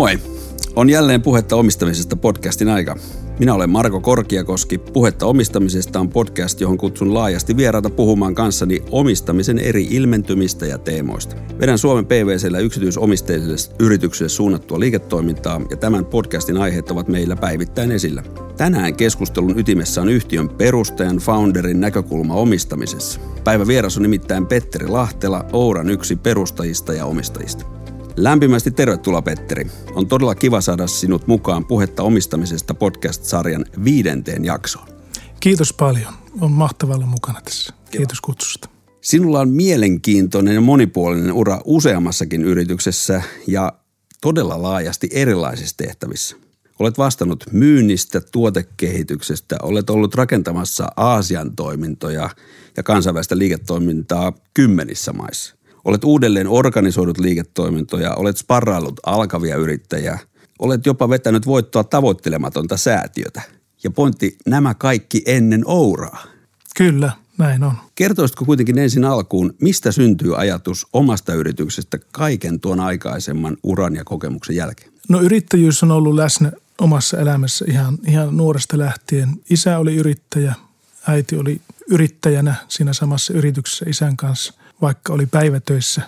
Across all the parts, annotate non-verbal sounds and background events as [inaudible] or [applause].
Moi! On jälleen puhetta omistamisesta podcastin aika. Minä olen Marko Korkiakoski. Puhetta omistamisesta on podcast, johon kutsun laajasti vieraita puhumaan kanssani omistamisen eri ilmentymistä ja teemoista. Vedän Suomen PVCllä yksityisomisteiselle yritykselle suunnattua liiketoimintaa ja tämän podcastin aiheet ovat meillä päivittäin esillä. Tänään keskustelun ytimessä on yhtiön perustajan founderin näkökulma omistamisessa. Päivä vieras on nimittäin Petteri Lahtela, Ouran yksi perustajista ja omistajista. Lämpimästi tervetuloa Petteri. On todella kiva saada sinut mukaan puhetta omistamisesta podcast-sarjan viidenteen jaksoon. Kiitos paljon. On mahtavaa olla mukana tässä. Kiitos kutsusta. Sinulla on mielenkiintoinen ja monipuolinen ura useammassakin yrityksessä ja todella laajasti erilaisissa tehtävissä. Olet vastannut myynnistä, tuotekehityksestä, olet ollut rakentamassa Aasian toimintoja ja kansainvälistä liiketoimintaa kymmenissä maissa. Olet uudelleen organisoidut liiketoimintoja, olet sparraillut alkavia yrittäjiä, olet jopa vetänyt voittoa tavoittelematonta säätiötä. Ja pointti, nämä kaikki ennen Ouraa. Kyllä, näin on. Kertoisitko kuitenkin ensin alkuun, mistä syntyy ajatus omasta yrityksestä kaiken tuon aikaisemman uran ja kokemuksen jälkeen? No yrittäjyys on ollut läsnä omassa elämässä ihan, ihan nuoresta lähtien. Isä oli yrittäjä, äiti oli yrittäjänä siinä samassa yrityksessä isän kanssa vaikka oli päivätöissä.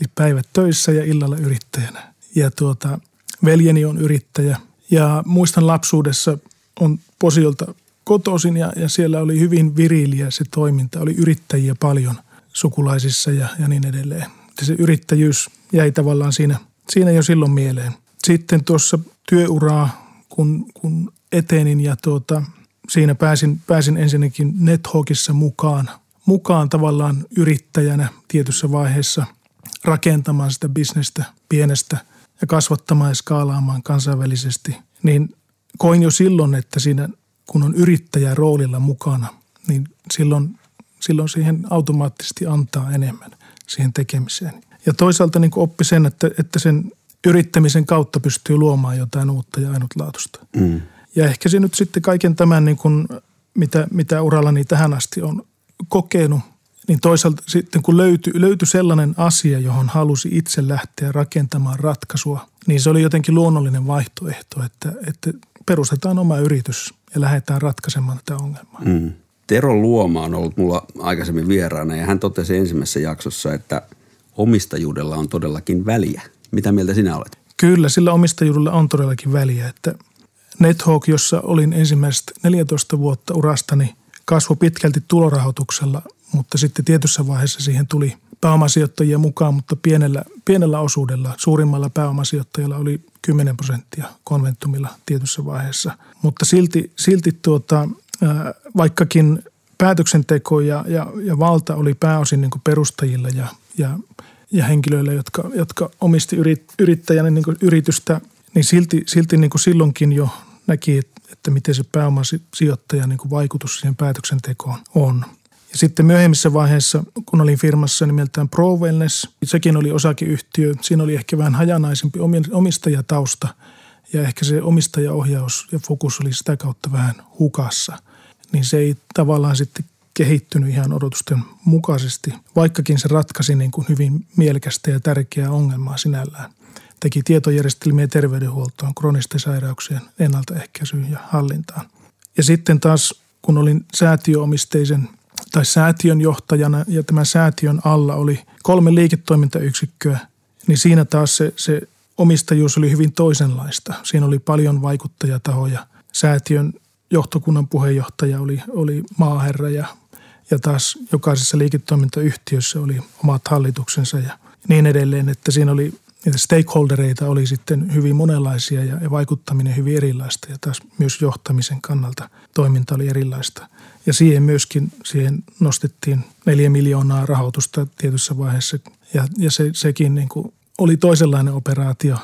Eli päivät töissä ja illalla yrittäjänä. Ja tuota, veljeni on yrittäjä. Ja muistan lapsuudessa on Posiolta kotoisin ja, ja siellä oli hyvin viriliä se toiminta. Oli yrittäjiä paljon sukulaisissa ja, ja niin edelleen. Ja se yrittäjyys jäi tavallaan siinä, siinä jo silloin mieleen. Sitten tuossa työuraa, kun, kun etenin ja tuota, siinä pääsin, pääsin ensinnäkin NetHawkissa mukaan – mukaan tavallaan yrittäjänä tietyssä vaiheessa rakentamaan sitä bisnestä pienestä ja kasvattamaan ja skaalaamaan kansainvälisesti, niin koin jo silloin, että siinä kun on yrittäjä roolilla mukana, niin silloin, silloin siihen automaattisesti antaa enemmän siihen tekemiseen. Ja toisaalta niin oppi sen, että, että sen yrittämisen kautta pystyy luomaan jotain uutta ja ainutlaatuista. Mm. Ja ehkä se nyt sitten kaiken tämän, niin kuin, mitä, mitä urallani tähän asti on kokenut, niin toisaalta sitten kun löytyi, löytyi sellainen asia, johon halusi itse lähteä rakentamaan ratkaisua, niin se oli jotenkin luonnollinen vaihtoehto, että, että perustetaan oma yritys ja lähdetään ratkaisemaan tätä ongelmaa. Mm. Tero Luoma on ollut mulla aikaisemmin vieraana ja hän totesi ensimmäisessä jaksossa, että omistajuudella on todellakin väliä. Mitä mieltä sinä olet? Kyllä, sillä omistajuudella on todellakin väliä, että NetHawk, jossa olin ensimmäiset 14 vuotta urastani – kasvoi pitkälti tulorahoituksella, mutta sitten tietyssä vaiheessa siihen tuli pääomasijoittajia mukaan, mutta pienellä, pienellä osuudella. Suurimmalla pääomasijoittajalla oli 10 prosenttia konventumilla tietyssä vaiheessa. Mutta silti, silti tuota, vaikkakin päätöksenteko ja, ja, ja valta oli pääosin niin kuin perustajilla ja, ja, ja henkilöillä, jotka, jotka omisti yrit, yrittäjänä niin kuin yritystä, niin silti, silti niin kuin silloinkin jo näki, että miten se pääomasijoittajan niin vaikutus siihen päätöksentekoon on. Ja sitten myöhemmissä vaiheissa, kun olin firmassa nimeltään Pro Wellness, sekin oli osakeyhtiö. Siinä oli ehkä vähän hajanaisempi omistajatausta ja ehkä se omistajaohjaus ja fokus oli sitä kautta vähän hukassa. Niin se ei tavallaan sitten kehittynyt ihan odotusten mukaisesti, vaikkakin se ratkaisi niin kuin hyvin mielekästä ja tärkeää ongelmaa sinällään teki tietojärjestelmien terveydenhuoltoon, kronisten sairauksien ennaltaehkäisyyn ja hallintaan. Ja sitten taas, kun olin säätiöomisteisen tai säätiön johtajana ja tämän säätiön alla oli kolme liiketoimintayksikköä, niin siinä taas se, se omistajuus oli hyvin toisenlaista. Siinä oli paljon vaikuttajatahoja. Säätiön johtokunnan puheenjohtaja oli, oli maaherra ja, ja taas jokaisessa liiketoimintayhtiössä oli omat hallituksensa ja niin edelleen, että siinä oli niitä stakeholdereita oli sitten hyvin monenlaisia ja, vaikuttaminen hyvin erilaista ja taas myös johtamisen kannalta toiminta oli erilaista. Ja siihen myöskin siihen nostettiin neljä miljoonaa rahoitusta tietyssä vaiheessa ja, ja se, sekin niin kuin oli toisenlainen operaatio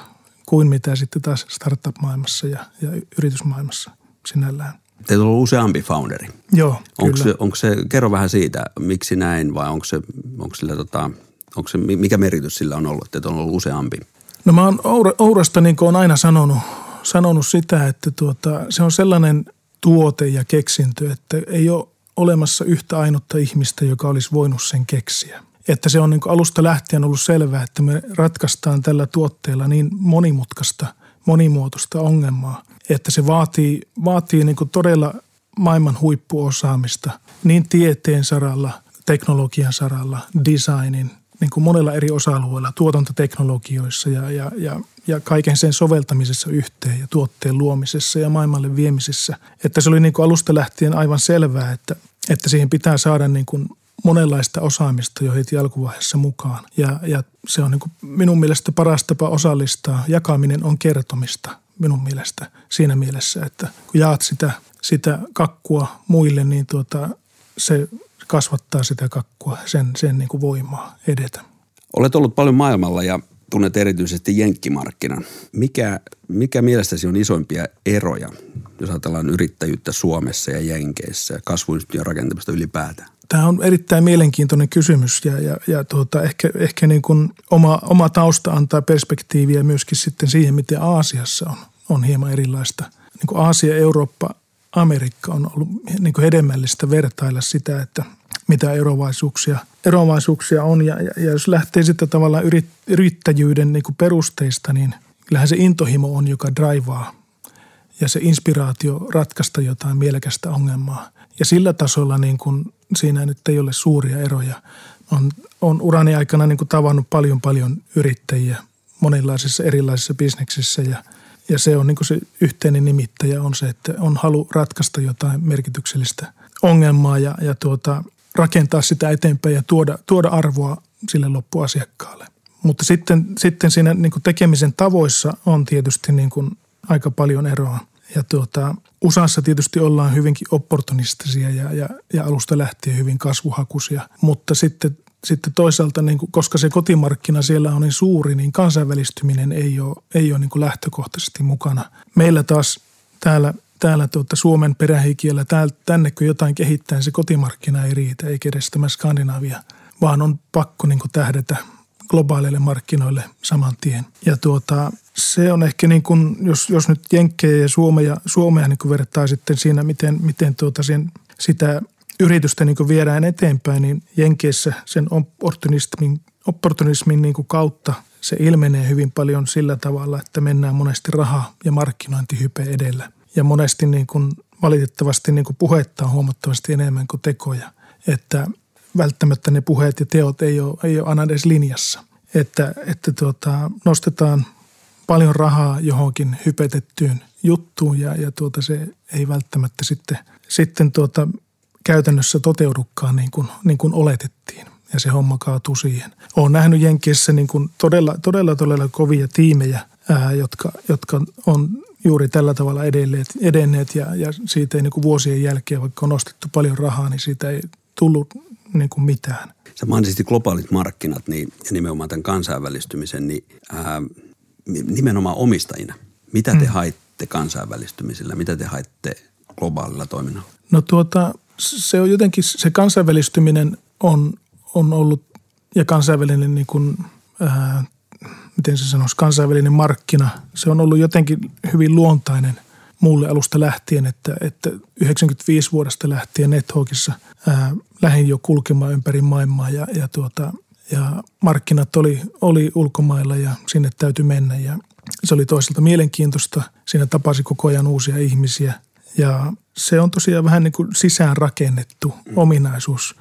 kuin mitä sitten taas startup-maailmassa ja, ja yritysmaailmassa sinällään. Teillä on ollut useampi founderi. Joo, onko kyllä. Se, onko se, kerro vähän siitä, miksi näin vai onko se, onko sillä tota, Onko se, mikä merkitys sillä on ollut, että on ollut useampi? No mä oon Ourasta niin kuin aina sanonut, sanonut sitä, että tuota, se on sellainen tuote ja keksintö, että ei ole olemassa yhtä ainutta ihmistä, joka olisi voinut sen keksiä. että se on niin alusta lähtien ollut selvää, että me ratkaistaan tällä tuotteella niin monimutkaista, monimuotoista ongelmaa, että se vaatii, vaatii niin todella maailman huippuosaamista niin tieteen saralla, teknologian saralla, designin, niin kuin monella eri osa-alueella, tuotantoteknologioissa ja, ja, ja, ja kaiken sen soveltamisessa yhteen ja tuotteen luomisessa ja maailmalle viemisessä. Että se oli niin kuin alusta lähtien aivan selvää, että, että siihen pitää saada niin kuin monenlaista osaamista jo heti alkuvaiheessa mukaan. Ja, ja se on niin kuin minun mielestä paras tapa osallistaa. Jakaminen on kertomista minun mielestä siinä mielessä, että kun jaat sitä, sitä kakkua muille, niin tuota, se kasvattaa sitä kakkua, sen, sen niin kuin voimaa edetä. Olet ollut paljon maailmalla ja tunnet erityisesti jenkkimarkkinan. Mikä, mikä mielestäsi on isoimpia eroja, jos ajatellaan yrittäjyyttä Suomessa ja Jenkeissä ja kasvuyhtiön rakentamista ylipäätään? Tämä on erittäin mielenkiintoinen kysymys ja, ja, ja tuota, ehkä, ehkä niin kuin oma, oma tausta antaa perspektiiviä myöskin sitten siihen, miten Aasiassa on, on hieman erilaista. Niin kuin Aasia, Eurooppa, Amerikka on ollut niin kuin hedelmällistä vertailla sitä, että mitä eroavaisuuksia, eroavaisuuksia on. Ja, ja, ja jos lähtee sitten tavallaan yrit, yrittäjyyden niin perusteista, niin kyllähän se intohimo on, joka draivaa ja se inspiraatio ratkaista jotain mielekästä ongelmaa. Ja sillä tasolla niin kuin siinä nyt ei ole suuria eroja. On, on urani aikana niin kuin tavannut paljon paljon yrittäjiä monenlaisissa erilaisissa bisneksissä ja, ja se on niin kuin se yhteinen nimittäjä on se, että on halu ratkaista jotain merkityksellistä ongelmaa ja, ja tuota, rakentaa sitä eteenpäin ja tuoda, tuoda arvoa sille loppuasiakkaalle. Mutta sitten, sitten siinä niin kuin tekemisen tavoissa on tietysti niin kuin aika paljon eroa. Ja tuota, USAssa tietysti ollaan hyvinkin opportunistisia ja, ja, ja alusta lähtien hyvin kasvuhakuisia, mutta sitten, sitten toisaalta, niin kuin, koska se kotimarkkina siellä on niin suuri, niin kansainvälistyminen ei ole, ei ole niin kuin lähtökohtaisesti mukana. Meillä taas täällä, täällä tuota Suomen perähikiellä, täällä, tänne kun jotain kehittää, se kotimarkkina ei riitä, eikä edes tämä Skandinavia, vaan on pakko niin kuin tähdätä globaaleille markkinoille saman tien. Ja tuota, se on ehkä niin kuin, jos, jos nyt Jenkkejä ja Suomea, Suomea niin kuin vertaa sitten siinä, miten, miten tuota sen, sitä yritystä niin kuin viedään eteenpäin, niin Jenkeissä sen opportunismin, opportunismin niin kuin kautta se ilmenee hyvin paljon sillä tavalla, että mennään monesti raha- ja markkinointihype edellä. Ja monesti niin kuin valitettavasti niin kuin puhetta on huomattavasti enemmän kuin tekoja. Että välttämättä ne puheet ja teot ei ole, ei ole aina edes linjassa. Että, että tuota, nostetaan paljon rahaa johonkin hypetettyyn juttuun ja, ja tuota, se ei välttämättä sitten, sitten tuota, käytännössä toteudukaan niin kuin, niin kuin oletettiin ja se homma kaatuu siihen. Olen nähnyt Jenkeissä niin kuin todella, todella, todella kovia tiimejä, ää, jotka, jotka on juuri tällä tavalla edelleet, edenneet ja, ja siitä ei niin kuin vuosien jälkeen, vaikka on nostettu paljon rahaa, niin siitä ei tullut niin kuin mitään. Sä mainitsit globaalit markkinat niin, ja nimenomaan tämän kansainvälistymisen, niin ää, nimenomaan omistajina. Mitä te mm. haitte kansainvälistymisellä? Mitä te haitte globaalilla toiminnalla? No tuota, se on jotenkin, se kansainvälistyminen on, on ollut ja kansainvälinen niin kuin, ää, miten se sanoisi, kansainvälinen markkina, se on ollut jotenkin hyvin luontainen – muulle alusta lähtien, että, että 95 vuodesta lähtien NetHawkissa ää, lähdin jo kulkemaan ympäri maailmaa ja, ja, tuota, ja markkinat oli, oli ulkomailla ja sinne täytyy mennä. Ja se oli toisaalta mielenkiintoista. Siinä tapasi koko ajan uusia ihmisiä. Ja se on tosiaan vähän niin kuin sisään rakennettu ominaisuus,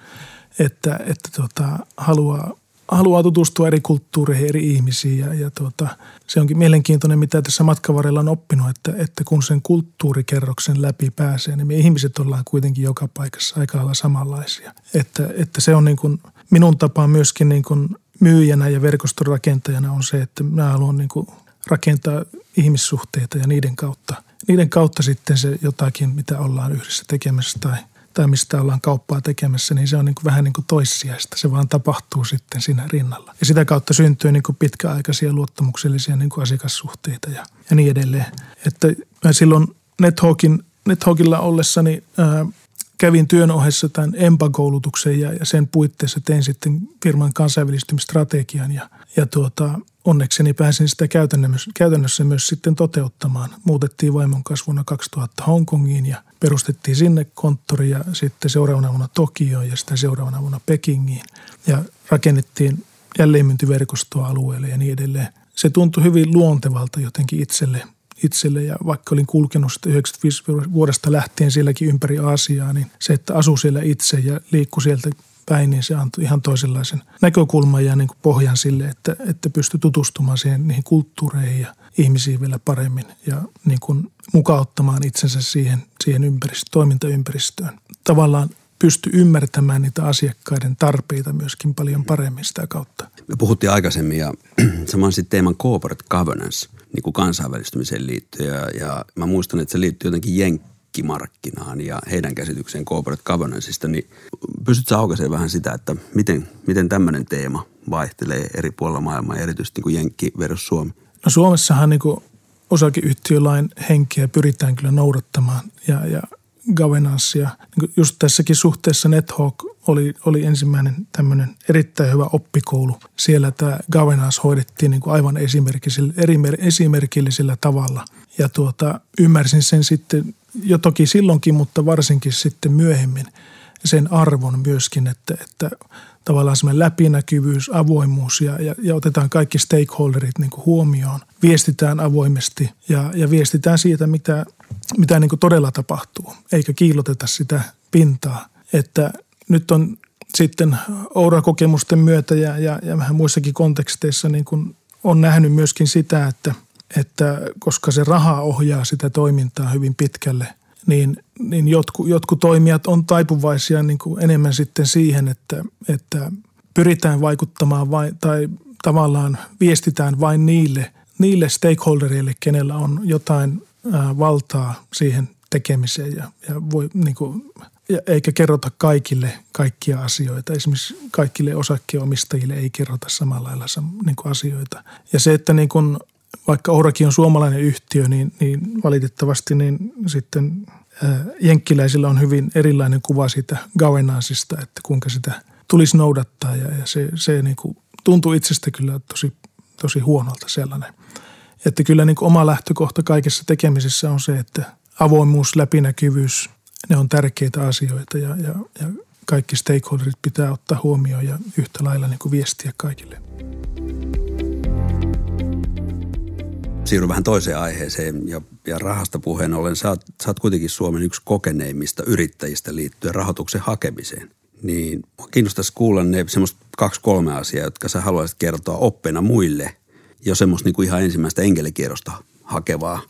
että, että tuota, haluaa haluaa tutustua eri kulttuureihin, eri ihmisiin ja, ja tuota, se onkin mielenkiintoinen, mitä tässä matkan varrella on oppinut, että, että kun sen kulttuurikerroksen läpi pääsee, niin me ihmiset ollaan kuitenkin joka paikassa aika lailla samanlaisia. Että, että se on niin kuin, minun tapa myöskin niin kuin myyjänä ja verkoston rakentajana on se, että mä haluan niin kuin rakentaa ihmissuhteita ja niiden kautta, niiden kautta sitten se jotakin, mitä ollaan yhdessä tekemässä tai – tai mistä ollaan kauppaa tekemässä, niin se on niin kuin vähän niin kuin toissijaista. Se vaan tapahtuu sitten siinä rinnalla. Ja sitä kautta syntyy niin kuin pitkäaikaisia luottamuksellisia niin kuin asiakassuhteita ja, ja niin edelleen. Että silloin NetHawkin, NetHawkilla ollessani ää, kävin työn ohessa tämän EMPA-koulutuksen ja, ja sen puitteissa tein sitten firman kansainvälistymistrategian ja, ja tuota, onnekseni pääsin sitä käytännössä, käytännössä myös sitten toteuttamaan. Muutettiin vaimon kasvuna 2000 Hongkongiin ja perustettiin sinne konttori ja sitten seuraavana vuonna Tokioon ja sitten seuraavana vuonna Pekingiin. Ja rakennettiin jälleenmyyntiverkostoa alueelle ja niin edelleen. Se tuntui hyvin luontevalta jotenkin itselle, itselle ja vaikka olin kulkenut sitten 95 vuodesta lähtien sielläkin ympäri Aasiaa, niin se, että asuu siellä itse ja liikkui sieltä päin, niin se antoi ihan toisenlaisen näkökulman ja niin kuin pohjan sille, että, että pystyi tutustumaan siihen, niihin kulttuureihin ja ihmisiin vielä paremmin ja niin kuin mukauttamaan itsensä siihen, siihen ympäristö, toimintaympäristöön. Tavallaan pysty ymmärtämään niitä asiakkaiden tarpeita myöskin paljon paremmin sitä kautta. Me puhuttiin aikaisemmin ja [clears throat] saman sitten teeman corporate governance niin kuin kansainvälistymiseen liittyen ja, ja mä muistan, että se liittyy jotenkin jenkkimarkkinaan ja heidän käsitykseen corporate governanceista, niin pystytkö aukaisemaan vähän sitä, että miten, miten tämmöinen teema vaihtelee eri puolilla maailmaa erityisesti niin kuin jenkki versus Suomi? No Suomessahan niin kuin osakeyhtiölain henkeä pyritään kyllä noudattamaan ja, ja governancea. Niin just tässäkin suhteessa NetHawk oli, oli ensimmäinen tämmöinen erittäin hyvä oppikoulu. Siellä tämä governance hoidettiin niin kuin aivan esimerkillisellä, esimerkillisellä tavalla. Ja tuota, ymmärsin sen sitten jo toki silloinkin, mutta varsinkin sitten myöhemmin sen arvon myöskin, että, että tavallaan semmoinen läpinäkyvyys, avoimuus ja, ja, ja otetaan kaikki stakeholderit niin kuin huomioon. Viestitään avoimesti ja, ja viestitään siitä, mitä, mitä niin kuin todella tapahtuu, eikä kiiloteta sitä pintaa. Että nyt on sitten Oura-kokemusten myötä ja, ja, ja vähän muissakin konteksteissa niin kuin on nähnyt myöskin sitä, että, että koska se raha ohjaa sitä toimintaa hyvin pitkälle, niin, niin jotkut, jotkut toimijat on taipuvaisia niin kuin enemmän sitten siihen, että, että pyritään vaikuttamaan vai, tai tavallaan viestitään vain niille, niille stakeholdereille, kenellä on jotain ää, valtaa siihen tekemiseen ja, ja voi niin kuin, ja eikä kerrota kaikille kaikkia asioita. Esimerkiksi kaikille osakkeenomistajille ei kerrota samalla lailla niin kuin asioita. Ja se, että niin kuin vaikka Ourakin on suomalainen yhtiö, niin, niin valitettavasti niin sitten jenkkiläisillä on hyvin erilainen kuva siitä governanceista, että kuinka sitä tulisi noudattaa ja, ja se, se niin kuin tuntuu itsestä kyllä tosi, tosi huonolta sellainen. Että kyllä niin kuin oma lähtökohta kaikessa tekemisessä on se, että avoimuus, läpinäkyvyys, ne on tärkeitä asioita ja, ja, ja kaikki stakeholderit pitää ottaa huomioon ja yhtä lailla niin kuin viestiä kaikille. Siirryn vähän toiseen aiheeseen ja, ja rahasta puheen ollen. Sä oot, sä oot kuitenkin Suomen yksi kokeneimmista yrittäjistä liittyen rahoituksen hakemiseen. Niin kiinnostaisi kuulla ne semmoista kaksi kolme asiaa, jotka sä haluaisit kertoa oppena muille jo semmoista niin kuin ihan ensimmäistä enkelikierrosta hakevaa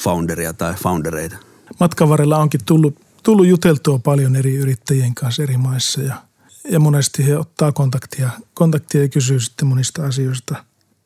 founderia tai foundereita. Matkan varrella onkin tullut, tullut juteltua paljon eri yrittäjien kanssa eri maissa ja, ja monesti he ottaa kontaktia, kontaktia ja kysyy sitten monista asioista.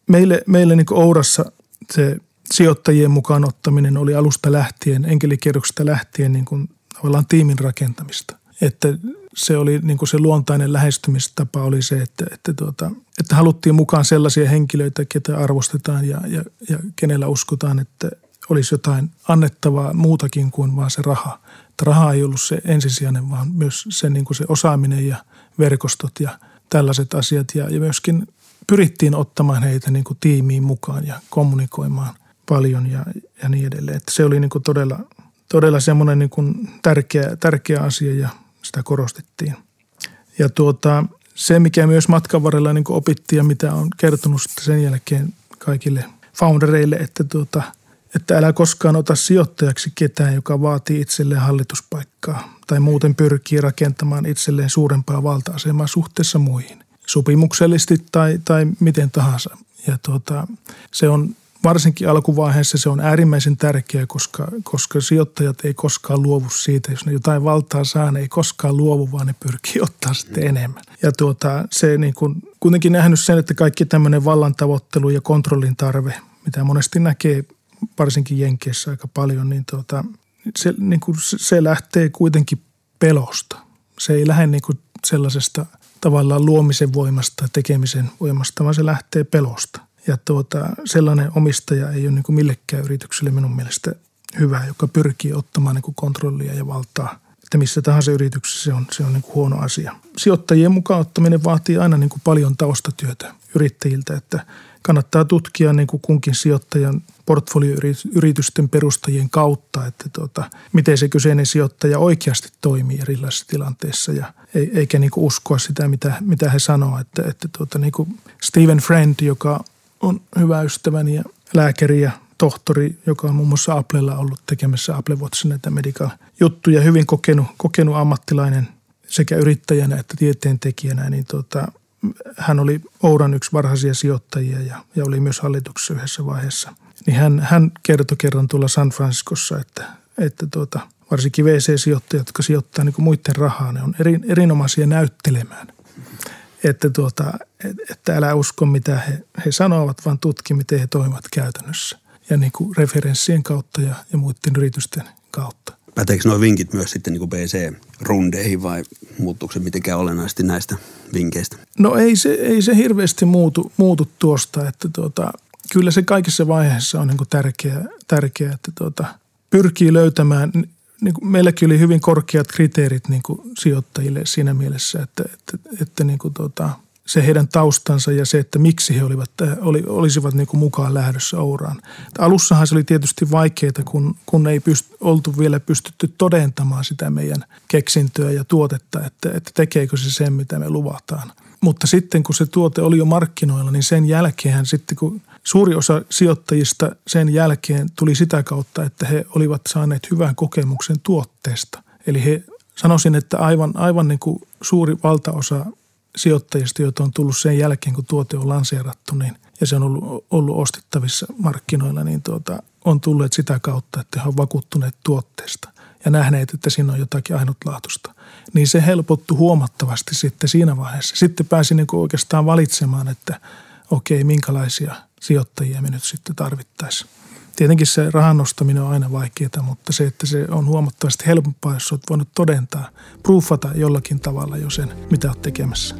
Meille, meille niin Ourassa se sijoittajien mukaan ottaminen oli alusta lähtien, enkelikierroksesta lähtien niin kuin tavallaan tiimin rakentamista. Että se oli niin kuin se luontainen lähestymistapa oli se, että, että, tuota, että haluttiin mukaan sellaisia henkilöitä, ketä arvostetaan ja, ja, ja kenellä uskotaan, että olisi jotain annettavaa muutakin kuin vaan se raha. Että raha ei ollut se ensisijainen, vaan myös se, niin kuin se osaaminen ja verkostot ja tällaiset asiat. Ja, ja myöskin pyrittiin ottamaan heitä niin kuin tiimiin mukaan ja kommunikoimaan paljon ja, ja niin edelleen. Että se oli niin kuin todella, todella semmoinen niin kuin tärkeä, tärkeä asia ja sitä korostettiin. Ja tuota, se, mikä myös matkan varrella niin kuin opittiin ja mitä on kertonut sen jälkeen kaikille foundereille, että, tuota, että älä koskaan ota sijoittajaksi ketään, joka vaatii itselleen hallituspaikkaa tai muuten pyrkii rakentamaan itselleen suurempaa valta-asemaa suhteessa muihin sopimuksellisesti tai, tai miten tahansa. Ja tuota, se on varsinkin alkuvaiheessa se on äärimmäisen tärkeää, koska, koska sijoittajat ei koskaan luovu siitä. Jos ne jotain valtaa saa, ne ei koskaan luovu, vaan ne pyrkii [laughs] ottaa sitten enemmän. Ja tuota, se niin kuin, kuitenkin nähnyt sen, että kaikki tämmöinen vallan tavoittelu ja kontrollin tarve, mitä monesti näkee varsinkin Jenkeissä aika paljon, niin tuota, se, niin kuin, se lähtee kuitenkin pelosta. Se ei lähde niin kuin sellaisesta – tavallaan luomisen voimasta, tekemisen voimasta, vaan se lähtee pelosta. Ja tuota, sellainen omistaja ei ole niin kuin millekään yritykselle minun mielestä hyvä, joka pyrkii ottamaan niin kuin kontrollia ja valtaa että missä tahansa yrityksessä se on, se on niin kuin huono asia. Sijoittajien mukaan ottaminen vaatii aina niin kuin paljon taustatyötä yrittäjiltä, että kannattaa tutkia niin kuin kunkin sijoittajan portfolioyritysten perustajien kautta, että tuota, miten se kyseinen sijoittaja oikeasti toimii erilaisissa tilanteissa ja eikä niin kuin uskoa sitä, mitä, mitä he sanoo. Että, että tuota, niin kuin Steven Friend, joka on hyvä ystäväni ja lääkäri ja tohtori, joka on muun muassa Applella ollut tekemässä Apple Watch näitä medical juttuja, hyvin kokenut, kokenut ammattilainen sekä yrittäjänä että tieteentekijänä, niin tuota, hän oli Ouran yksi varhaisia sijoittajia ja, ja oli myös hallituksessa yhdessä vaiheessa. Niin hän, hän kertoi kerran tuolla San Franciscossa, että, että tuota, varsinkin VC-sijoittajat, jotka sijoittaa niin muiden rahaa, ne on eri, erinomaisia näyttelemään. Että, tuota, että älä usko, mitä he, he sanovat, vaan tutki, miten he toimivat käytännössä. Ja niin kuin referenssien kautta ja, ja muiden yritysten kautta. Päteekö nuo vinkit myös sitten niin BC-rundeihin vai muuttuuko se mitenkään olennaisesti näistä vinkkeistä? No ei se, ei se hirveästi muutu, muutu tuosta, että tuota, kyllä se kaikissa vaiheissa on niin tärkeää, tärkeää, että tuota, pyrkii löytämään, niin kuin meilläkin oli hyvin korkeat kriteerit niin kuin sijoittajille siinä mielessä, että, että, että niin kuin tuota, se heidän taustansa ja se, että miksi he olivat, oli, olisivat niin kuin mukaan lähdössä Ouraan. Alussahan se oli tietysti vaikeaa, kun, kun ei pyst, oltu vielä pystytty todentamaan sitä meidän keksintöä ja tuotetta, että, että tekeekö se sen, mitä me luvataan. Mutta sitten kun se tuote oli jo markkinoilla, niin sen jälkeen sitten kun suuri osa sijoittajista sen jälkeen tuli sitä kautta, että he olivat saaneet hyvän kokemuksen tuotteesta. Eli he sanoisin, että aivan, aivan niin kuin suuri valtaosa sijoittajista, joita on tullut sen jälkeen, kun tuote on lanseerattu, niin, ja se on ollut, ollut ostettavissa markkinoilla, niin tuota, on tulleet sitä kautta, että he ovat vakuuttuneet tuotteesta ja nähneet, että siinä on jotakin ainutlaatuista. Niin se helpottui huomattavasti sitten siinä vaiheessa. Sitten pääsi niin oikeastaan valitsemaan, että okei, minkälaisia sijoittajia me nyt sitten tarvittaisiin. Tietenkin se rahan nostaminen on aina vaikeaa, mutta se, että se on huomattavasti helpompaa, jos olet voinut todentaa, proofata jollakin tavalla jo sen, mitä olet tekemässä.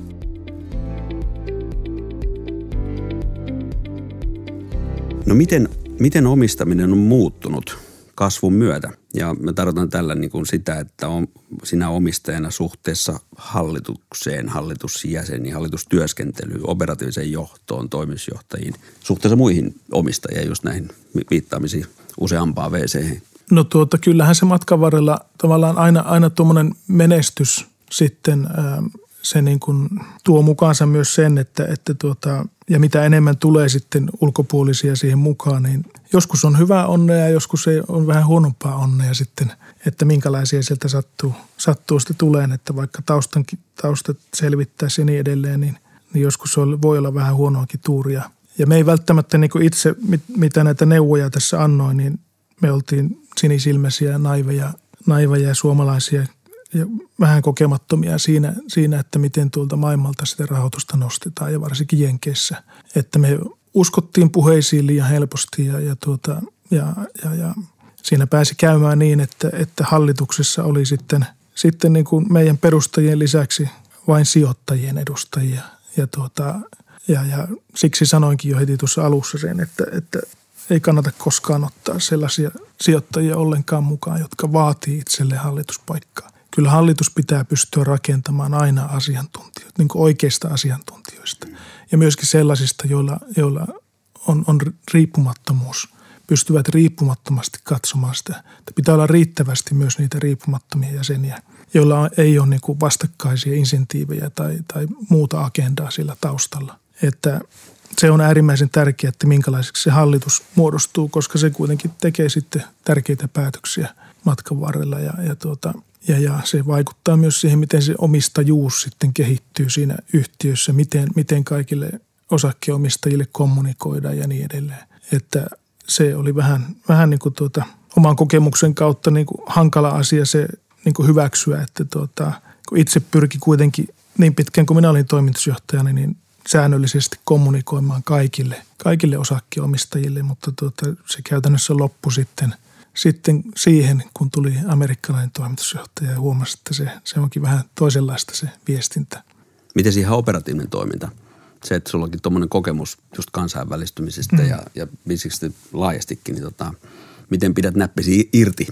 No miten, miten omistaminen on muuttunut kasvun myötä? Ja mä tarkoitan tällä niin kuin sitä, että on sinä omistajana suhteessa hallitukseen, hallitusjäseniin, hallitustyöskentelyyn, operatiiviseen johtoon, toimitusjohtajiin, suhteessa muihin omistajiin, just näihin viittaamisiin useampaa wc No tuota, kyllähän se matkan varrella tavallaan aina, aina tuommoinen menestys sitten ää, se niin kuin tuo mukaansa myös sen, että, että tuota, ja mitä enemmän tulee sitten ulkopuolisia siihen mukaan, niin joskus on hyvää onnea ja joskus ei on vähän huonompaa onnea sitten, että minkälaisia sieltä sattuu, sattuu sitten tuleen, että vaikka taustan, taustat selvittäisi ja niin edelleen, niin, niin joskus on, voi olla vähän huonoakin tuuria. Ja me ei välttämättä niin kuin itse, mit, mitä näitä neuvoja tässä annoin, niin me oltiin sinisilmäisiä, naiveja, naiveja ja suomalaisia – ja vähän kokemattomia siinä, siinä, että miten tuolta maailmalta sitä rahoitusta nostetaan ja varsinkin Jenkeissä. Että me uskottiin puheisiin liian helposti ja, ja, tuota, ja, ja, ja siinä pääsi käymään niin, että, että hallituksessa oli sitten, sitten niin kuin meidän perustajien lisäksi vain sijoittajien edustajia. Ja, tuota, ja, ja siksi sanoinkin jo heti tuossa alussa sen, että, että ei kannata koskaan ottaa sellaisia sijoittajia ollenkaan mukaan, jotka vaatii itselle hallituspaikkaa kyllä hallitus pitää pystyä rakentamaan aina asiantuntijoita, niin oikeista asiantuntijoista. Ja myöskin sellaisista, joilla, joilla on, on riippumattomuus, pystyvät riippumattomasti katsomaan sitä. Että pitää olla riittävästi myös niitä riippumattomia jäseniä, joilla ei ole niin vastakkaisia insentiivejä tai, tai muuta agendaa sillä taustalla. Että se on äärimmäisen tärkeää, että minkälaiseksi se hallitus muodostuu, koska se kuitenkin tekee sitten tärkeitä päätöksiä matkan varrella ja, ja tuota, ja, ja se vaikuttaa myös siihen, miten se omistajuus sitten kehittyy siinä yhtiössä, miten, miten kaikille osakkeomistajille kommunikoidaan ja niin edelleen. Että se oli vähän, vähän niin kuin tuota, oman kokemuksen kautta niin kuin hankala asia se niin kuin hyväksyä, että tuota, kun itse pyrki kuitenkin niin pitkään kuin minä olin toimitusjohtajana, niin säännöllisesti kommunikoimaan kaikille, kaikille osakkeomistajille, mutta tuota, se käytännössä loppui sitten – sitten siihen, kun tuli amerikkalainen toimitusjohtaja ja huomasi, että se, se onkin vähän toisenlaista se viestintä. Miten siihen operatiivinen toiminta? Se, että sulla onkin tuommoinen kokemus just kansainvälistymisestä mm. ja, ja laajastikin, niin tota, miten pidät näppisi irti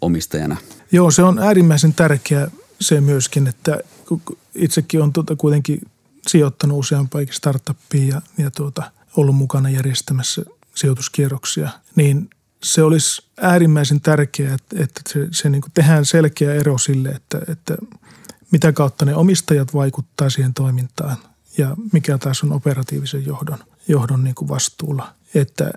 omistajana? Joo, se on äärimmäisen tärkeä se myöskin, että itsekin on tuota kuitenkin sijoittanut useampaakin startuppiin ja, ja tuota, ollut mukana järjestämässä sijoituskierroksia, niin se olisi äärimmäisen tärkeää, että, se, se niin kuin tehdään selkeä ero sille, että, että mitä kautta ne omistajat vaikuttaa siihen toimintaan ja mikä taas on operatiivisen johdon, johdon niin kuin vastuulla. Että,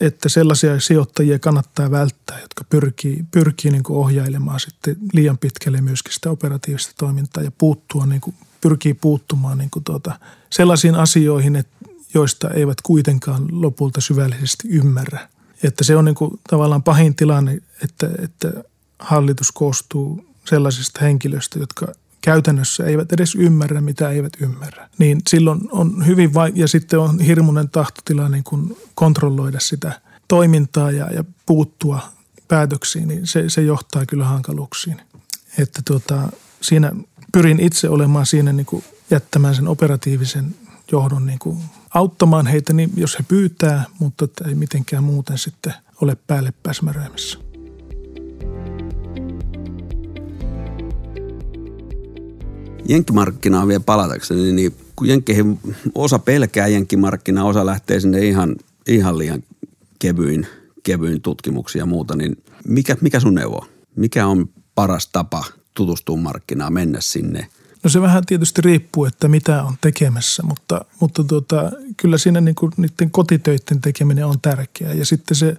että sellaisia sijoittajia kannattaa välttää, jotka pyrkii, pyrkii niin kuin ohjailemaan sitten liian pitkälle myöskin sitä operatiivista toimintaa ja puuttua, niin kuin, pyrkii puuttumaan niin kuin tuota, sellaisiin asioihin, että, joista eivät kuitenkaan lopulta syvällisesti ymmärrä. Että se on niin kuin tavallaan pahin tilanne, että, että hallitus koostuu sellaisista henkilöistä, jotka käytännössä eivät edes ymmärrä, mitä eivät ymmärrä. Niin silloin on hyvin vai- ja sitten on hirmuinen tahtotila niin kuin kontrolloida sitä toimintaa ja, ja puuttua päätöksiin, niin se, se johtaa kyllä hankaluuksiin. Että tuota, siinä pyrin itse olemaan siinä niin kuin jättämään sen operatiivisen johdon niin kuin auttamaan heitä, niin jos he pyytää, mutta ei mitenkään muuten sitten ole päälle pääsmäröimässä. Jenkkimarkkinaan vielä palatakseni, niin kun jenkkeihin osa pelkää jenkkimarkkinaa, osa lähtee sinne ihan, ihan liian kevyin, kevyin tutkimuksia ja muuta, niin mikä, mikä sun neuvo? Mikä on paras tapa tutustua markkinaan, mennä sinne? No se vähän tietysti riippuu, että mitä on tekemässä, mutta, mutta tuota, kyllä siinä niin kuin niiden kotitöiden tekeminen on tärkeää. Ja sitten se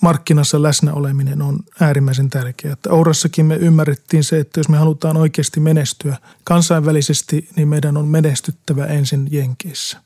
markkinassa läsnä oleminen on äärimmäisen tärkeää. Että Ourassakin me ymmärrettiin se, että jos me halutaan oikeasti menestyä kansainvälisesti, niin meidän on menestyttävä ensin Jenkeissä.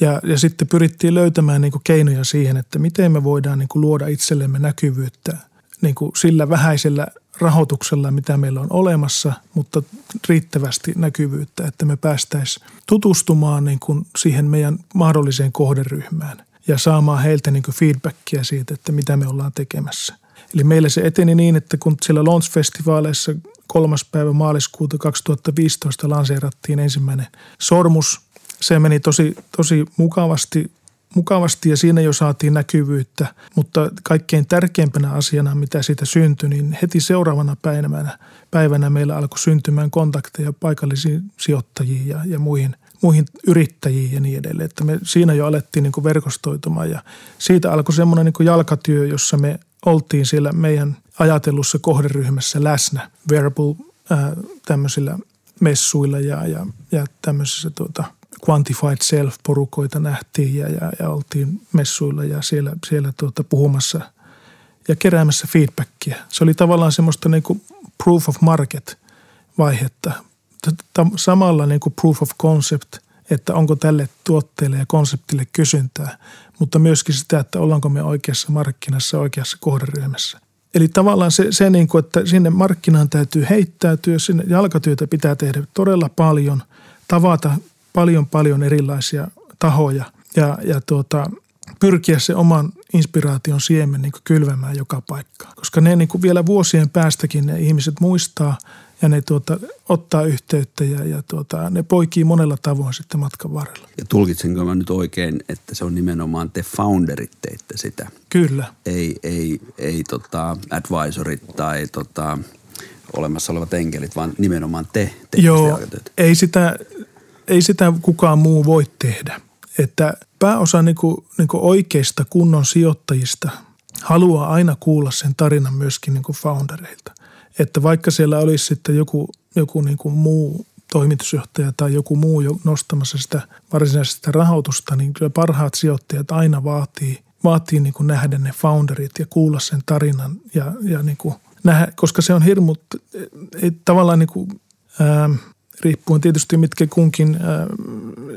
Ja, ja sitten pyrittiin löytämään niin kuin keinoja siihen, että miten me voidaan niin kuin luoda itsellemme näkyvyyttä niin kuin sillä vähäisellä rahoituksella, mitä meillä on olemassa, mutta riittävästi näkyvyyttä, että me päästäisiin tutustumaan niin kuin siihen meidän mahdolliseen kohderyhmään – ja saamaan heiltä niin feedbackia siitä, että mitä me ollaan tekemässä. Eli meillä se eteni niin, että kun siellä Launch-festivaaleissa kolmas päivä maaliskuuta 2015 lanseerattiin ensimmäinen sormus, se meni tosi, tosi mukavasti, mukavasti ja siinä jo saatiin näkyvyyttä, mutta kaikkein tärkeimpänä asiana, mitä siitä syntyi, niin heti seuraavana päivänä, päivänä meillä alkoi syntymään kontakteja paikallisiin sijoittajiin ja, ja muihin – muihin yrittäjiin ja niin edelleen. Että me siinä jo alettiin niin verkostoitumaan ja siitä alkoi semmoinen niin jalkatyö, jossa me oltiin siellä meidän ajatellussa kohderyhmässä läsnä wearable ää, tämmöisillä messuilla ja, ja, ja tämmöisissä tuota, quantified self-porukoita nähtiin ja, ja, ja oltiin messuilla ja siellä, siellä tuota, puhumassa ja keräämässä feedbackia. Se oli tavallaan semmoista niin kuin proof of market vaihetta samalla niin kuin proof of concept, että onko tälle tuotteelle ja konseptille kysyntää, mutta myöskin sitä, että ollaanko me oikeassa markkinassa, oikeassa kohderyhmässä. Eli tavallaan se, se niin kuin, että sinne markkinaan täytyy heittäytyä, sinne jalkatyötä pitää tehdä todella paljon, tavata paljon paljon erilaisia tahoja ja, ja tuota, pyrkiä se oman inspiraation siemen niin kylvämään joka paikkaan. Koska ne niin kuin vielä vuosien päästäkin ne ihmiset muistaa ja ne tuota, ottaa yhteyttä ja, ja tuota, ne poikii monella tavoin sitten matkan varrella. Ja tulkitsenko mä nyt oikein, että se on nimenomaan te founderit teitte sitä? Kyllä. Ei, ei, ei tota advisorit tai tota, olemassa olevat enkelit, vaan nimenomaan te Joo, ei sitä, ei sitä kukaan muu voi tehdä. Että pääosa niinku, niinku oikeista kunnon sijoittajista haluaa aina kuulla sen tarinan myöskin niinku foundereilta. Että vaikka siellä olisi sitten joku, joku niin kuin muu toimitusjohtaja tai joku muu jo nostamassa sitä varsinaisesta rahoitusta, niin kyllä parhaat sijoittajat aina vaatii, vaatii niin kuin nähdä ne founderit ja kuulla sen tarinan ja, ja niin kuin nähdä, koska se on hirmu, tavallaan niin kuin, ää, riippuen tietysti mitkä kunkin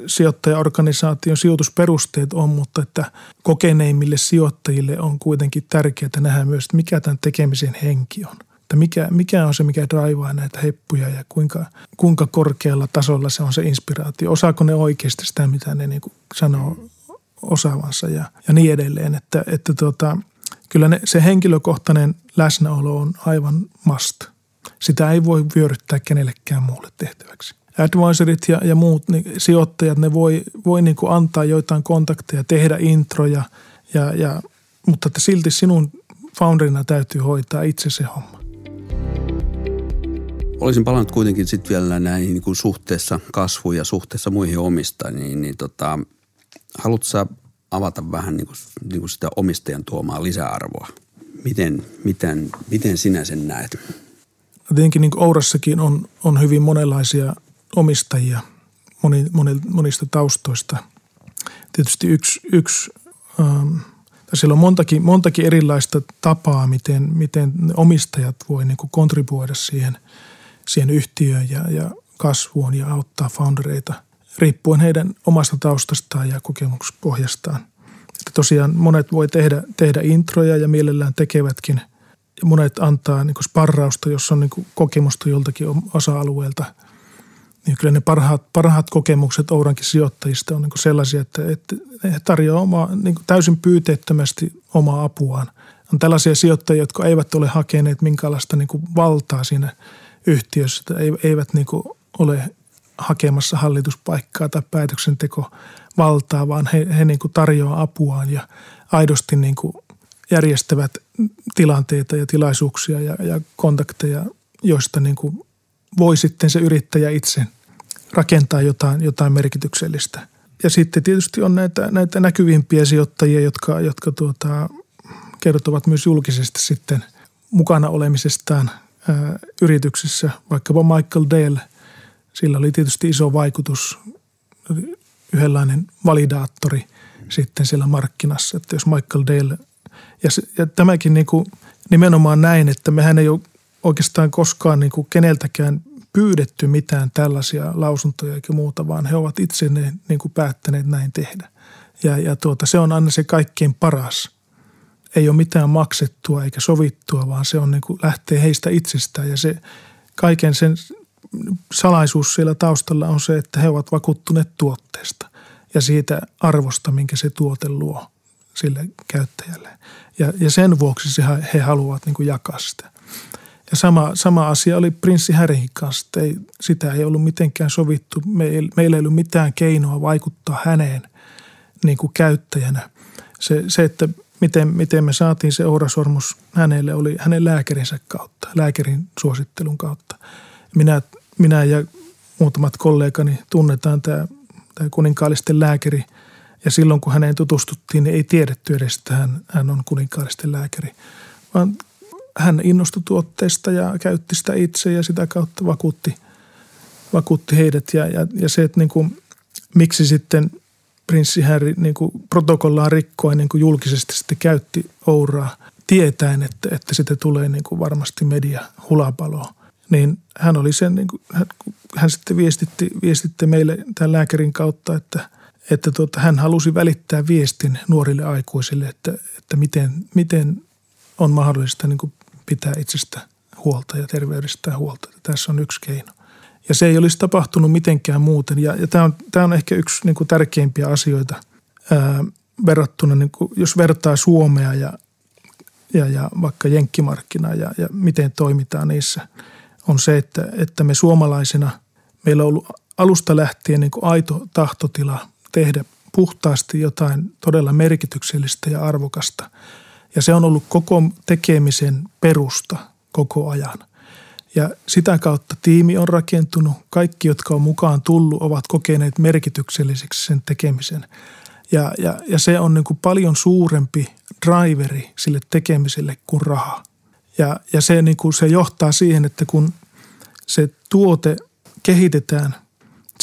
sijoittajaorganisaation sijoitusperusteet on, mutta että kokeneimmille sijoittajille on kuitenkin tärkeää nähdä myös, että mikä tämän tekemisen henki on – että mikä, mikä on se, mikä draivaa näitä heppuja ja kuinka, kuinka korkealla tasolla se on se inspiraatio. Osaako ne oikeasti sitä, mitä ne niin kuin sanoo osaavansa ja, ja niin edelleen. Että, että tota, kyllä ne, se henkilökohtainen läsnäolo on aivan must. Sitä ei voi vyöryttää kenellekään muulle tehtäväksi. Advisorit ja, ja muut niin sijoittajat, ne voi, voi niin kuin antaa joitain kontakteja, tehdä introja, ja, ja, mutta että silti sinun founderina täytyy hoitaa itse se homma. Olisin palannut kuitenkin sitten vielä näihin niin kuin suhteessa kasvuun ja suhteessa muihin omistajiin, niin, niin tota, haluatko avata vähän niin kuin, niin kuin sitä omistajan tuomaa lisäarvoa? Miten, miten, miten sinä sen näet? Tietenkin niin Ourassakin on, on hyvin monenlaisia omistajia moni, moni, monista taustoista. Tietysti yksi, yksi ähm, siellä on montakin, montakin erilaista tapaa, miten, miten omistajat voi niin kontribuoida siihen, siihen yhtiöön ja, ja kasvuun ja auttaa foundereita riippuen heidän omasta taustastaan ja kokemuspohjastaan. Että tosiaan monet voi tehdä, tehdä introja ja mielellään tekevätkin. Monet antaa niin sparrausta, jos on niin kokemusta joltakin osa-alueelta – niin kyllä ne parhaat, parhaat kokemukset Ourankin sijoittajista on niin sellaisia, että, että he tarjoavat oma, niin täysin pyyteettömästi omaa apuaan. On tällaisia sijoittajia, jotka eivät ole hakeneet minkäänlaista niin valtaa siinä yhtiössä, eivät niin ole hakemassa hallituspaikkaa tai päätöksentekovaltaa, vaan he, he niin tarjoavat apuaan ja aidosti niin järjestävät tilanteita ja tilaisuuksia ja, ja kontakteja, joista niin voi sitten se yrittäjä itse rakentaa jotain, jotain merkityksellistä. Ja sitten tietysti on näitä, näitä näkyvimpiä sijoittajia, jotka, jotka tuota, kertovat myös julkisesti sitten mukana olemisestaan ää, yrityksissä. Vaikkapa Michael Dale, sillä oli tietysti iso vaikutus, yhdenlainen validaattori sitten siellä markkinassa. Että jos Michael Dale, ja, ja tämäkin niin kuin nimenomaan näin, että mehän ei ole oikeastaan koskaan niin kuin keneltäkään pyydetty mitään tällaisia lausuntoja eikä muuta, vaan he ovat itse ne niin kuin päättäneet näin tehdä. Ja, ja tuota, se on aina se kaikkein paras. Ei ole mitään maksettua eikä sovittua, vaan se on niin kuin lähtee heistä itsestään ja se kaiken sen salaisuus siellä taustalla on se, että he ovat vakuuttuneet tuotteesta ja siitä arvosta, minkä se tuote luo sille käyttäjälle. Ja, ja sen vuoksi se, he haluavat niin kuin jakaa sitä. Ja sama, sama asia oli prinssi Harryn kanssa. Ei, sitä ei ollut mitenkään sovittu. meillä ei ollut mitään keinoa vaikuttaa häneen niin kuin käyttäjänä. Se, se että miten, miten me saatiin se ourasormus hänelle, oli hänen lääkärinsä kautta, lääkärin suosittelun kautta. Minä, minä ja muutamat kollegani tunnetaan tämä, tämä kuninkaallisten lääkäri. Ja silloin kun häneen tutustuttiin, niin ei tiedetty edes, että hän, hän on kuninkaallisten lääkäri. Vaan hän innostui tuotteesta ja käytti sitä itse ja sitä kautta vakuutti, vakuutti heidät. Ja, ja, ja se, että niin kuin, miksi sitten prinssi Harry niin kuin protokollaan rikkoen niin kuin julkisesti sitten käytti Ouraa tietäen, että, että sitä tulee niin kuin varmasti media hulapalo. Niin hän oli sen, niin kuin, hän, hän sitten viestitti, viestitti meille tämän lääkärin kautta, että, että tuota, hän halusi välittää viestin nuorille aikuisille, että, että miten, miten on mahdollista niin kuin pitää itsestä huolta ja terveydestä huolta. Tässä on yksi keino. Ja se ei olisi tapahtunut mitenkään muuten. Ja, ja tämä, on, tämä on ehkä yksi niin kuin tärkeimpiä asioita ää, verrattuna, niin kuin, jos vertaa Suomea ja, ja, ja vaikka jenkkimarkkinaa ja, ja miten toimitaan niissä, on se, että, että me suomalaisina, meillä on ollut alusta lähtien niin kuin aito tahtotila tehdä puhtaasti jotain todella merkityksellistä ja arvokasta – ja se on ollut koko tekemisen perusta koko ajan. Ja sitä kautta tiimi on rakentunut. Kaikki, jotka on mukaan tullut, ovat kokeneet merkitykselliseksi sen tekemisen. Ja, ja, ja se on niin kuin paljon suurempi driveri sille tekemiselle kuin raha. Ja, ja se, niin kuin se johtaa siihen, että kun se tuote kehitetään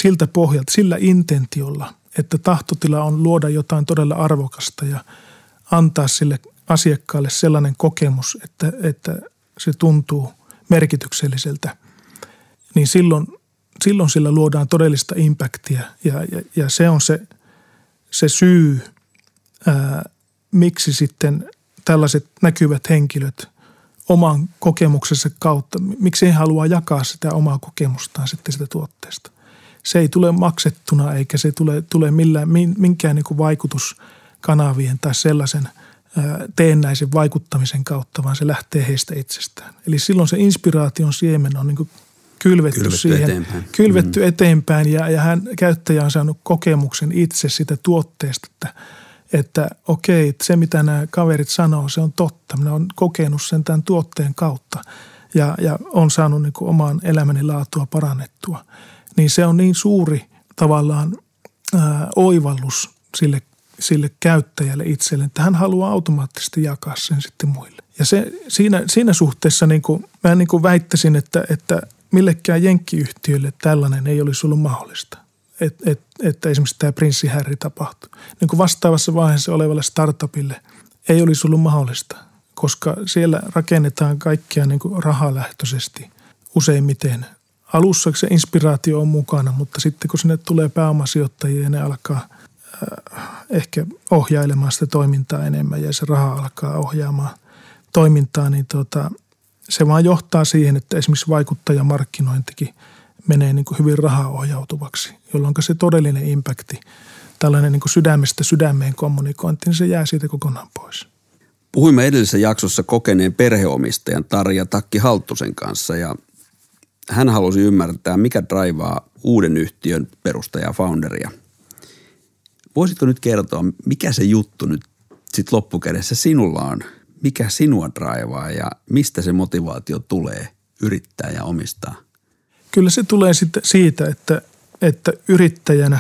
siltä pohjalta, sillä intentiolla, että tahtotila on luoda jotain todella arvokasta ja antaa sille asiakkaalle sellainen kokemus, että, että se tuntuu merkitykselliseltä, niin silloin, silloin sillä luodaan todellista impactia ja, ja, ja se on se, se syy, ää, miksi sitten tällaiset näkyvät henkilöt oman kokemuksensa kautta, miksi he haluaa jakaa sitä omaa kokemustaan sitten sitä tuotteesta. Se ei tule maksettuna eikä se tule, tule millään, minkään niin vaikutuskanavien tai sellaisen – teennäisen vaikuttamisen kautta, vaan se lähtee heistä itsestään. Eli silloin se inspiraation siemen on niin kylvetty, kylvetty siihen, eteenpäin. kylvetty mm. eteenpäin ja, ja hän, käyttäjä on saanut kokemuksen itse sitä tuotteesta, että, että okei, se mitä nämä kaverit sanoo, se on totta. Minä olen kokenut sen tämän tuotteen kautta ja, ja on saanut niin kuin oman elämäni laatua parannettua, niin se on niin suuri tavallaan ää, oivallus sille, sille käyttäjälle itselleen, että hän haluaa automaattisesti jakaa sen sitten muille. Ja se, siinä, siinä suhteessa niin kuin, mä niin kuin väittäisin, että, että millekään jenkkiyhtiölle tällainen ei olisi ollut mahdollista. Et, et, että esimerkiksi tämä Prinssi Harry tapahtui. Niin kuin vastaavassa vaiheessa olevalle startupille ei olisi ollut mahdollista, koska siellä rakennetaan kaikkia niin kuin rahalähtöisesti useimmiten. Alussa se inspiraatio on mukana, mutta sitten kun sinne tulee pääomasijoittajia ja ne alkaa äh, ehkä ohjailemaan sitä toimintaa enemmän ja se raha alkaa ohjaamaan toimintaa, niin tuota, se vaan johtaa siihen, että esimerkiksi vaikuttajamarkkinointikin menee niin kuin hyvin rahaohjautuvaksi, jolloin se todellinen impakti, tällainen niin kuin sydämestä sydämeen kommunikointi, niin se jää siitä kokonaan pois. Puhuimme edellisessä jaksossa kokeneen perheomistajan Tarja Takki Halttusen kanssa ja hän halusi ymmärtää, mikä draivaa uuden yhtiön perustajaa, founderia. Voisitko nyt kertoa, mikä se juttu nyt sitten loppukädessä sinulla on? Mikä sinua draivaa ja mistä se motivaatio tulee yrittää ja omistaa? Kyllä se tulee sitten siitä, että, että yrittäjänä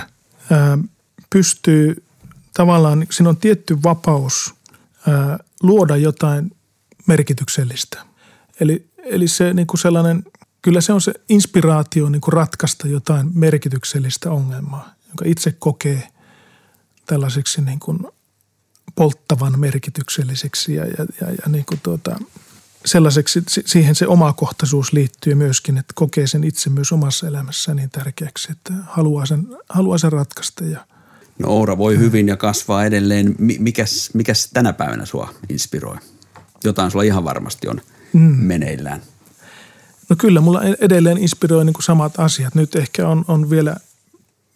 ää, pystyy tavallaan, siinä on tietty vapaus ää, luoda jotain merkityksellistä. Eli, eli se niin kuin sellainen, kyllä se on se inspiraatio niin kuin ratkaista jotain merkityksellistä ongelmaa, jonka itse kokee tällaiseksi niin kuin polttavan merkitykselliseksi ja, ja, ja, ja niin kuin tuota, sellaiseksi, siihen se omakohtaisuus liittyy myöskin, että kokee sen itse myös omassa elämässään niin tärkeäksi, että haluaa sen, haluaa sen ratkaista. Ja, no Oura voi hyvin ja kasvaa edelleen. Mikäs, mikäs tänä päivänä sua inspiroi? Jotain sulla ihan varmasti on mm. meneillään. No kyllä, mulla e-, edelleen inspiroi niin kuin samat asiat. Nyt ehkä on, on vielä,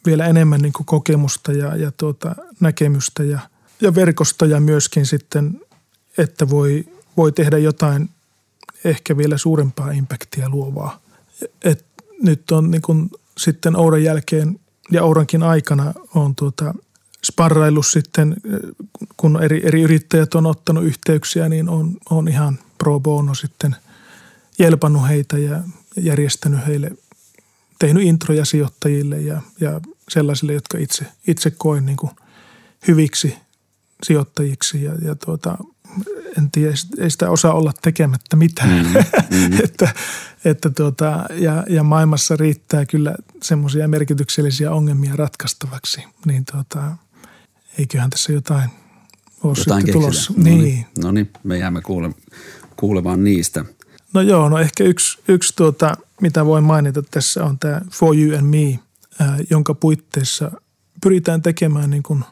vielä enemmän niin kuin kokemusta ja, ja tuota, näkemystä ja, ja verkostoja myöskin sitten, että voi, voi tehdä jotain ehkä vielä suurempaa impactia luovaa. Et nyt on niin kuin sitten Ouran jälkeen ja Ourankin aikana on tuota sparraillut sitten, kun eri, eri yrittäjät on ottanut yhteyksiä, niin on, on ihan pro bono sitten jelpannut heitä ja järjestänyt heille, tehnyt introja sijoittajille ja, ja sellaisille, jotka itse, itse koen niin kuin hyviksi sijoittajiksi ja, ja tuota, en tiedä, ei sitä osaa olla tekemättä mitään. Mm, mm. [laughs] että, että tuota, ja, ja maailmassa riittää kyllä semmoisia merkityksellisiä ongelmia ratkaistavaksi, niin tuota, eiköhän tässä jotain ole jotain sitten tulossa. No niin, niin. No niin, me jäämme kuule, kuulemaan niistä. No joo, no ehkä yksi, yksi tuota, mitä voin mainita tässä on tämä For You and Me, ää, jonka puitteissa pyritään tekemään niin kuin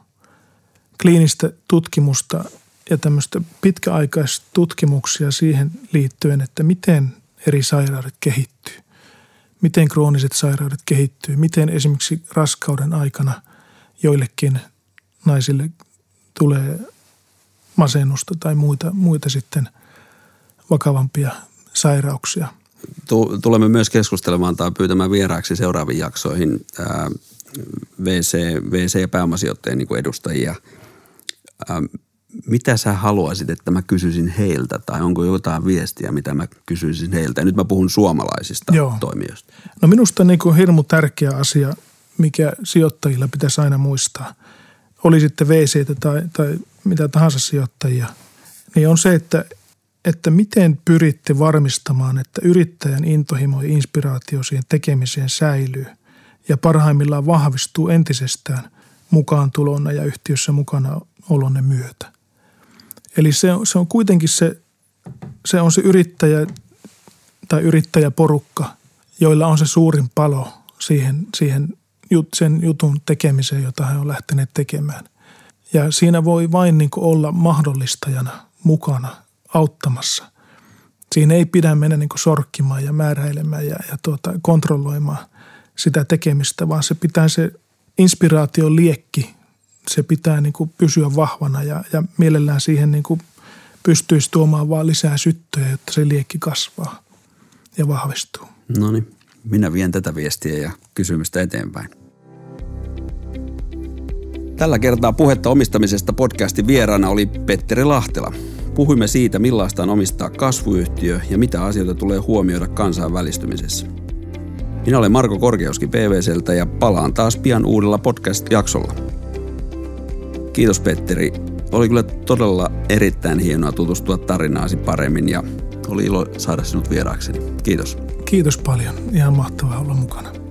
kliinistä tutkimusta ja tämmöistä pitkäaikaistutkimuksia siihen liittyen, että miten eri sairaudet kehittyy. Miten krooniset sairaudet kehittyy, miten esimerkiksi raskauden aikana joillekin naisille tulee masennusta tai muita, muita sitten vakavampia sairauksia. Tulemme myös keskustelemaan tai pyytämään vieraaksi seuraaviin jaksoihin ää, VC, VC- ja pääomasijoittajien niin edustajia – mitä sä haluaisit, että mä kysyisin heiltä tai onko jotain viestiä, mitä mä kysyisin heiltä? Ja nyt mä puhun suomalaisista Joo. toimijoista. No minusta niin kuin hirmu tärkeä asia, mikä sijoittajilla pitäisi aina muistaa, oli sitten VC tai, tai mitä tahansa sijoittajia, niin on se, että, että miten pyritte varmistamaan, että yrittäjän intohimo ja inspiraatio siihen tekemiseen säilyy ja parhaimmillaan vahvistuu entisestään mukaan tulona ja yhtiössä mukana olonne myötä. Eli se, se on kuitenkin se, se on se yrittäjä tai yrittäjäporukka, joilla on se suurin palo siihen, siihen sen jutun tekemiseen, jota he on lähteneet tekemään. Ja siinä voi vain niin olla mahdollistajana mukana auttamassa. Siinä ei pidä mennä niin sorkkimaan ja määräilemään ja, ja tuota, kontrolloimaan sitä tekemistä, vaan se pitää se inspiraation liekki se pitää niin kuin pysyä vahvana ja, ja mielellään siihen niin kuin pystyisi tuomaan vaan lisää syttöjä, jotta se liekki kasvaa ja vahvistuu. No niin, minä vien tätä viestiä ja kysymystä eteenpäin. Tällä kertaa puhetta omistamisesta podcastin vieraana oli Petteri Lahtela. Puhuimme siitä, millaista on omistaa kasvuyhtiö ja mitä asioita tulee huomioida kansainvälistymisessä. Minä olen Marko Korkeoski PVCltä ja palaan taas pian uudella podcast-jaksolla. Kiitos Petteri. Oli kyllä todella erittäin hienoa tutustua tarinaasi paremmin ja oli ilo saada sinut vieraakseni. Kiitos. Kiitos paljon. Ihan mahtavaa olla mukana.